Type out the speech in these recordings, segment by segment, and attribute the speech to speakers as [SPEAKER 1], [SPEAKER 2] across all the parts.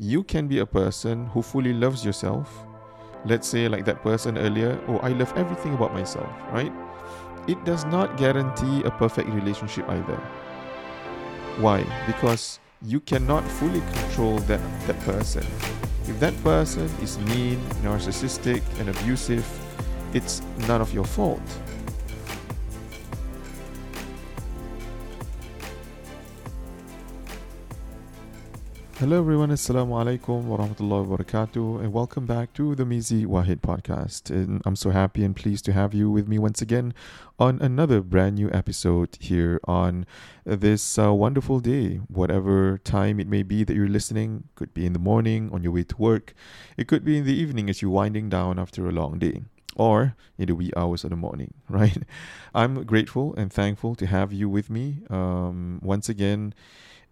[SPEAKER 1] you can be a person who fully loves yourself. Let's say, like that person earlier, oh, I love everything about myself, right? It does not guarantee a perfect relationship either. Why? Because you cannot fully control that, that person. If that person is mean, narcissistic, and abusive, it's none of your fault. Hello everyone, Assalamu alaikum wa rahmatullahi wa barakatuh, and welcome back to the Mizi Wahid podcast. And I'm so happy and pleased to have you with me once again on another brand new episode here on this uh, wonderful day. Whatever time it may be that you're listening, could be in the morning, on your way to work, it could be in the evening as you're winding down after a long day or in the wee hours of the morning, right? I'm grateful and thankful to have you with me um, once again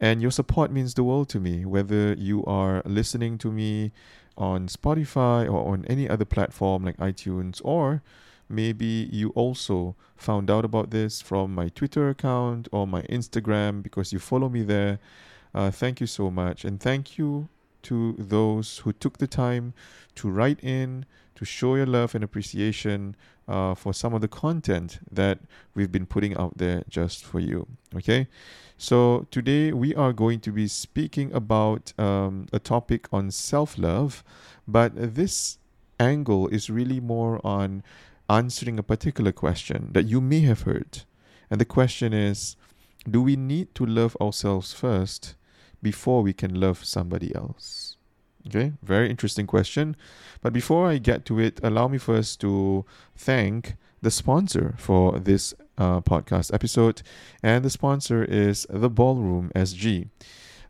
[SPEAKER 1] and your support means the world to me, whether you are listening to me on Spotify or on any other platform like iTunes, or maybe you also found out about this from my Twitter account or my Instagram because you follow me there. Uh, thank you so much. And thank you to those who took the time to write in, to show your love and appreciation uh, for some of the content that we've been putting out there just for you. Okay? So, today we are going to be speaking about um, a topic on self love, but this angle is really more on answering a particular question that you may have heard. And the question is Do we need to love ourselves first before we can love somebody else? Okay, very interesting question. But before I get to it, allow me first to thank the sponsor for this uh, podcast episode, and the sponsor is the Ballroom SG.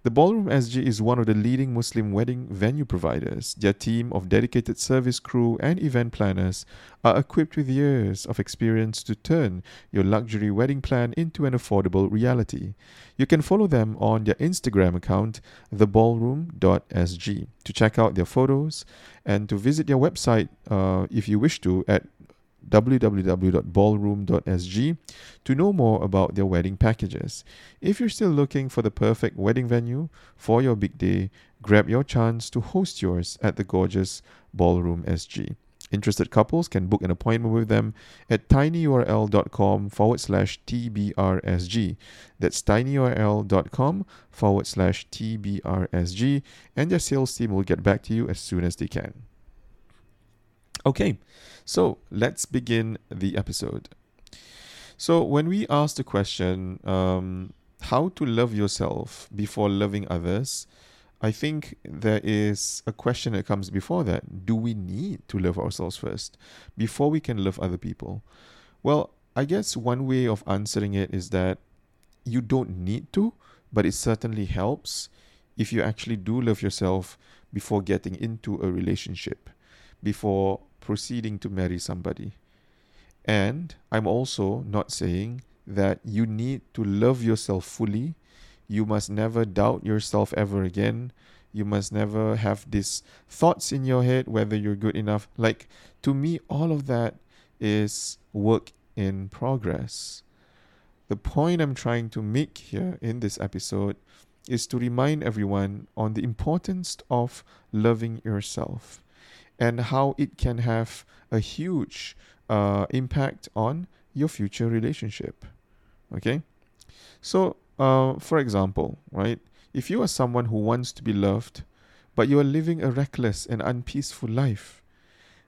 [SPEAKER 1] The Ballroom SG is one of the leading Muslim wedding venue providers. Their team of dedicated service crew and event planners are equipped with years of experience to turn your luxury wedding plan into an affordable reality. You can follow them on their Instagram account, theballroom.sg, to check out their photos and to visit their website uh, if you wish to at www.ballroom.sg to know more about their wedding packages. If you're still looking for the perfect wedding venue for your big day, grab your chance to host yours at the gorgeous Ballroom SG. Interested couples can book an appointment with them at tinyurl.com forward slash TBRSG. That's tinyurl.com forward slash TBRSG, and their sales team will get back to you as soon as they can. Okay, so let's begin the episode. So, when we ask the question, um, how to love yourself before loving others, I think there is a question that comes before that. Do we need to love ourselves first before we can love other people? Well, I guess one way of answering it is that you don't need to, but it certainly helps if you actually do love yourself before getting into a relationship, before proceeding to marry somebody. And I'm also not saying that you need to love yourself fully. You must never doubt yourself ever again. You must never have these thoughts in your head whether you're good enough. Like, to me, all of that is work in progress. The point I'm trying to make here in this episode is to remind everyone on the importance of loving yourself and how it can have a huge uh, impact on your future relationship. Okay? So, uh, for example, right, if you are someone who wants to be loved, but you are living a reckless and unpeaceful life,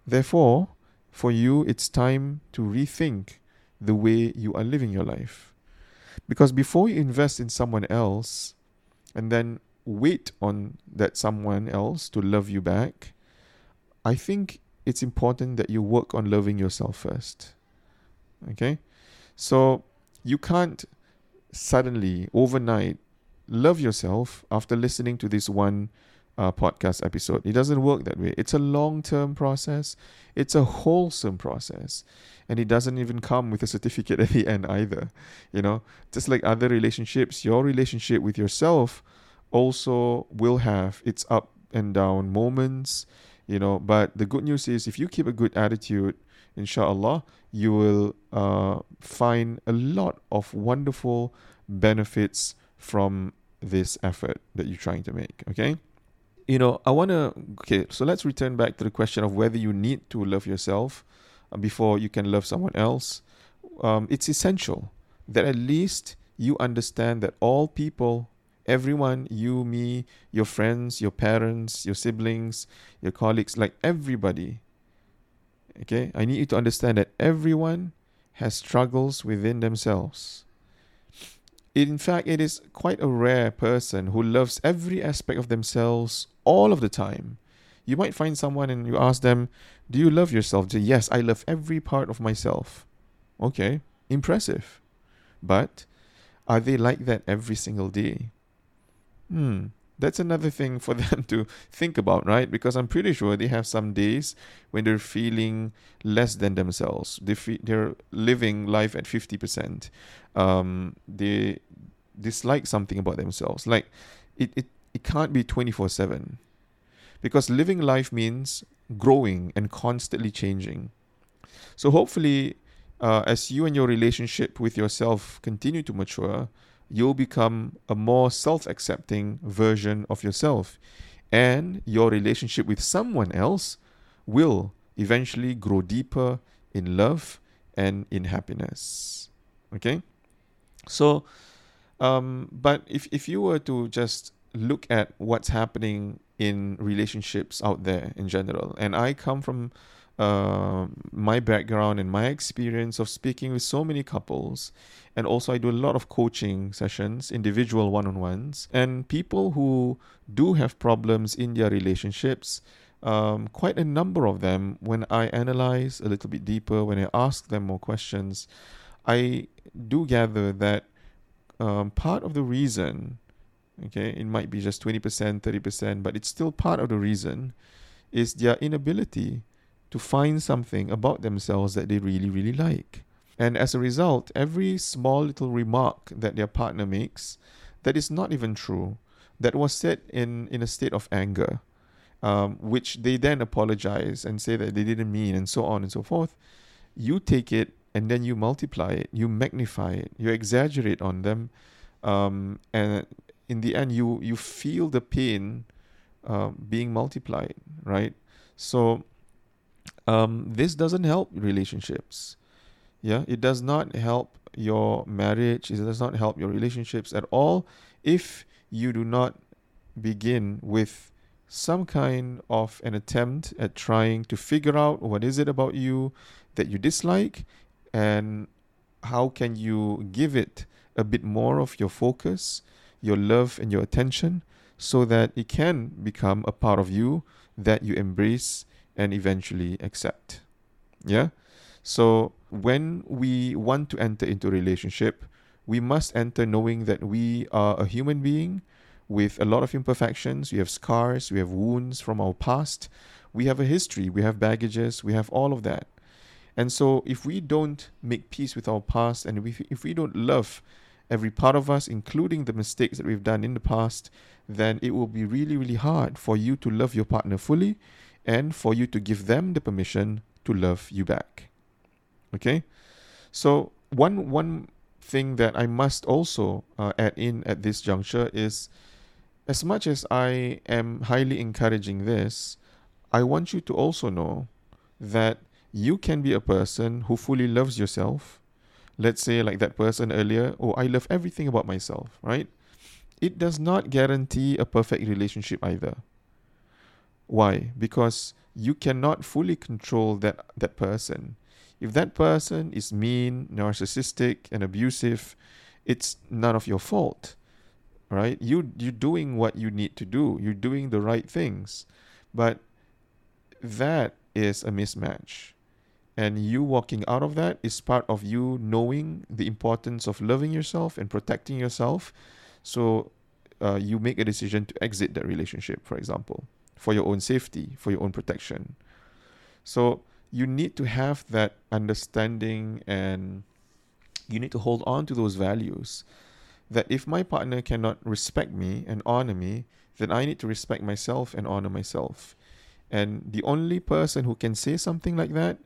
[SPEAKER 1] therefore, for you, it's time to rethink the way you are living your life. Because before you invest in someone else and then wait on that someone else to love you back, I think it's important that you work on loving yourself first. Okay? So you can't suddenly, overnight, love yourself after listening to this one uh, podcast episode. It doesn't work that way. It's a long term process, it's a wholesome process. And it doesn't even come with a certificate at the end either. You know, just like other relationships, your relationship with yourself also will have its up and down moments you know but the good news is if you keep a good attitude inshallah you will uh, find a lot of wonderful benefits from this effort that you're trying to make okay you know, I want to, okay, so let's return back to the question of whether you need to love yourself uh, before you can love someone else. Um, it's essential that at least you understand that all people, everyone, you, me, your friends, your parents, your siblings, your colleagues, like everybody, okay, I need you to understand that everyone has struggles within themselves. In fact, it is quite a rare person who loves every aspect of themselves all of the time. You might find someone and you ask them, Do you love yourself? They say, yes, I love every part of myself. Okay, impressive. But are they like that every single day? Hmm, that's another thing for them to think about, right? Because I'm pretty sure they have some days when they're feeling less than themselves. They fe- they're living life at 50%. Um, they dislike something about themselves. Like, it, it, it can't be 24 7. Because living life means growing and constantly changing. So, hopefully, uh, as you and your relationship with yourself continue to mature, you'll become a more self accepting version of yourself. And your relationship with someone else will eventually grow deeper in love and in happiness. Okay? So, um, but if, if you were to just look at what's happening in relationships out there in general, and I come from uh, my background and my experience of speaking with so many couples. And also, I do a lot of coaching sessions, individual one on ones. And people who do have problems in their relationships, um, quite a number of them, when I analyze a little bit deeper, when I ask them more questions, I do gather that um, part of the reason, okay, it might be just 20%, 30%, but it's still part of the reason, is their inability to find something about themselves that they really, really like. And as a result, every small little remark that their partner makes that is not even true, that was said in, in a state of anger, um, which they then apologize and say that they didn't mean, and so on and so forth, you take it and then you multiply it, you magnify it, you exaggerate on them, um, and in the end, you you feel the pain uh, being multiplied, right? So um, this doesn't help relationships. Yeah, it does not help your marriage. It does not help your relationships at all if you do not begin with some kind of an attempt at trying to figure out what is it about you that you dislike and how can you give it a bit more of your focus, your love and your attention so that it can become a part of you that you embrace and eventually accept. Yeah? So when we want to enter into a relationship, we must enter knowing that we are a human being with a lot of imperfections. We have scars, we have wounds from our past, we have a history, we have baggages, we have all of that. And so if we don't make peace with our past and if, if we don't love every part of us, including the mistakes that we've done in the past, then it will be really, really hard for you to love your partner fully and for you to give them the permission to love you back. Okay? So, one one thing that I must also uh, add in at this juncture is as much as I am highly encouraging this, I want you to also know that you can be a person who fully loves yourself. Let's say, like that person earlier, oh, I love everything about myself, right? It does not guarantee a perfect relationship either. Why? Because you cannot fully control that, that person. If that person is mean, narcissistic, and abusive, it's none of your fault. Right? You you're doing what you need to do. You're doing the right things. But that is a mismatch. And you walking out of that is part of you knowing the importance of loving yourself and protecting yourself. So uh, you make a decision to exit that relationship, for example for your own safety, for your own protection. So you need to have that understanding and you need to hold on to those values that if my partner cannot respect me and honor me, then I need to respect myself and honor myself. And the only person who can say something like that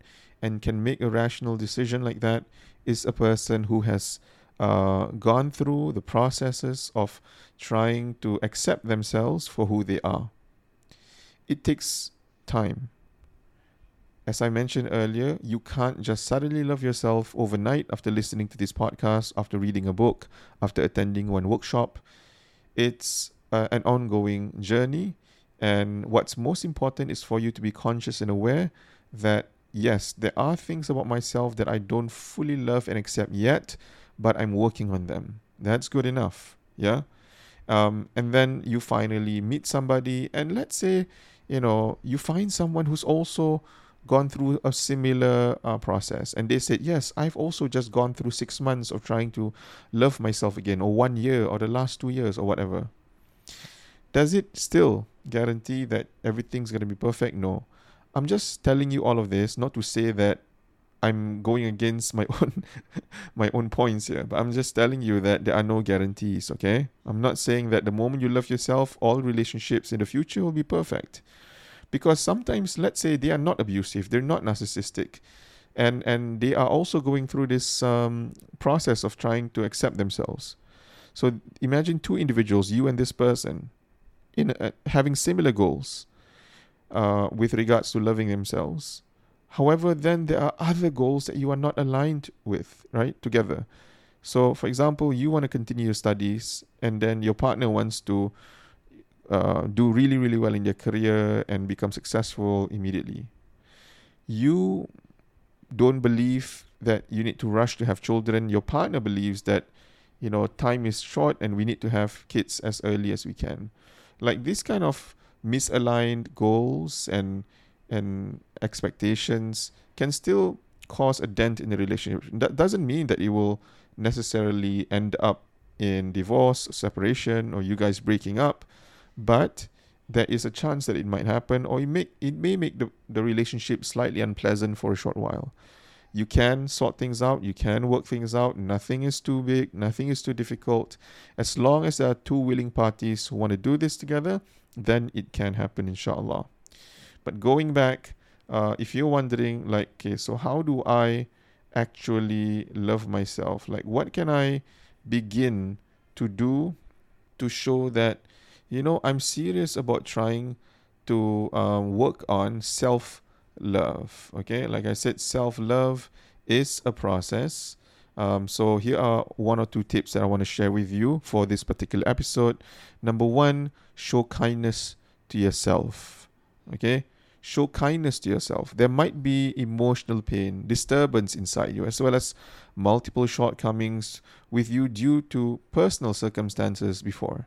[SPEAKER 1] and can make a rational decision like that is a person who has uh, gone through the processes of trying to accept themselves for who they are. It takes time. As I mentioned earlier, you can't just suddenly love yourself overnight after listening to this podcast, after reading a book, after attending one workshop. It's uh, an ongoing journey. And what's most important is for you to be conscious and aware that, yes, there are things about myself that I don't fully love and accept yet, but I'm working on them. That's good enough. Yeah. Um, and then you finally meet somebody, and let's say, you know, you find someone who's also gone through a similar uh, process. And they said yes i've also just gone through six months of trying to love myself again or one year or the last two years or whatever. Does it still guarantee that everything's going to be perfect? No. I'm just telling you all of this not to say that i'm going against my own my own points here but i'm just telling you that there are no guarantees okay? I'm not saying that the moment you love yourself all relationships in the future will be perfect. Because sometimes let's say they are not abusive they're not narcissistic and and they are also going through this um, process of trying to accept themselves. So imagine two individuals you and this person in uh, having similar goals uh, with regards to loving themselves however then there are other goals that you are not aligned with right together so for example you want to continue your studies and then your partner wants to uh, do really, really well in their career and become successful immediately. You don't believe that you need to rush to have children. Your partner believes that, you know, time is short and we need to have kids as early as we can. Like this kind of misaligned goals and and expectations can still cause a dent in the relationship. That doesn't mean that it will necessarily end up in divorce, separation, or you guys breaking up but there is a chance that it might happen or it may it may make the, the relationship slightly unpleasant for a short while. You can sort things out you can work things out. Nothing is too big nothing is too difficult. As long as there are two willing parties who want to do this together then it can happen inshallah but going back uh, if you're wondering like okay so how do i actually love myself like what can i begin to do to show that you know, I'm serious about trying to um, work on self love. Okay, like I said, self love is a process. Um, so here are one or two tips that I want to share with you for this particular episode. Number one, show kindness to yourself. Okay, show kindness to yourself. There might be emotional pain, disturbance inside you, as well as multiple shortcomings with you due to personal circumstances before.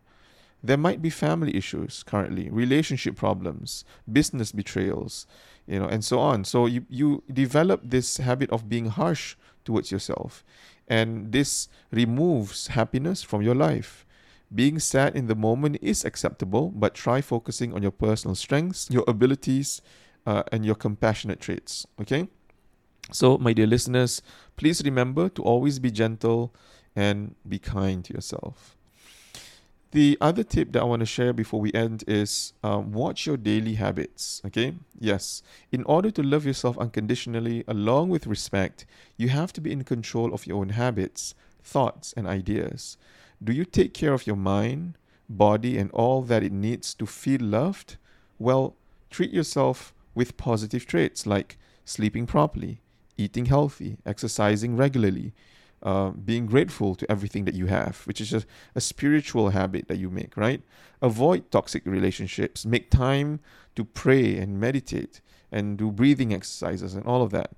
[SPEAKER 1] There might be family issues currently, relationship problems, business betrayals, you know, and so on. So you, you develop this habit of being harsh towards yourself. And this removes happiness from your life. Being sad in the moment is acceptable, but try focusing on your personal strengths, your abilities, uh, and your compassionate traits. Okay? So, my dear listeners, please remember to always be gentle and be kind to yourself. The other tip that I want to share before we end is um, watch your daily habits. Okay? Yes. In order to love yourself unconditionally, along with respect, you have to be in control of your own habits, thoughts, and ideas. Do you take care of your mind, body, and all that it needs to feel loved? Well, treat yourself with positive traits like sleeping properly, eating healthy, exercising regularly, uh, being grateful to everything that you have, which is a, a spiritual habit that you make, right? Avoid toxic relationships. Make time to pray and meditate and do breathing exercises and all of that.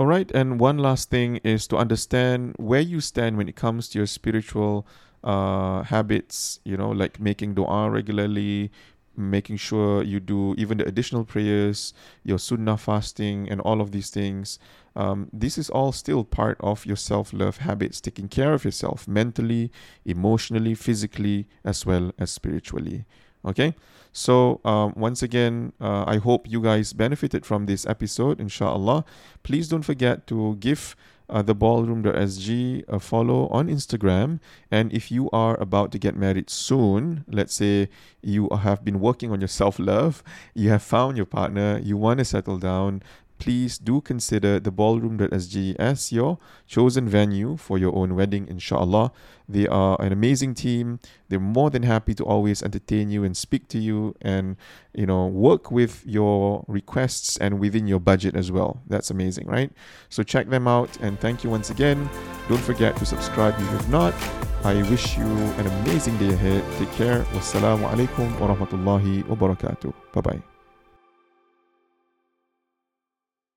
[SPEAKER 1] All right, and one last thing is to understand where you stand when it comes to your spiritual uh, habits, you know, like making dua regularly, making sure you do even the additional prayers, your sunnah fasting, and all of these things. Um, this is all still part of your self love habits, taking care of yourself mentally, emotionally, physically, as well as spiritually. Okay, so um, once again, uh, I hope you guys benefited from this episode, inshallah. Please don't forget to give uh, the ballroom.sg a follow on Instagram. And if you are about to get married soon, let's say you have been working on your self love, you have found your partner, you want to settle down, please do consider the ballroom.sg as your chosen venue for your own wedding, inshallah. They are an amazing team. They're more than happy to always entertain you and speak to you and, you know, work with your requests and within your budget as well. That's amazing, right? So check them out and thank you once again. Don't forget to subscribe if you've not. I wish you an amazing day ahead. Take care. Wassalamu alaikum wa rahmatullahi wa barakatuh. Bye bye.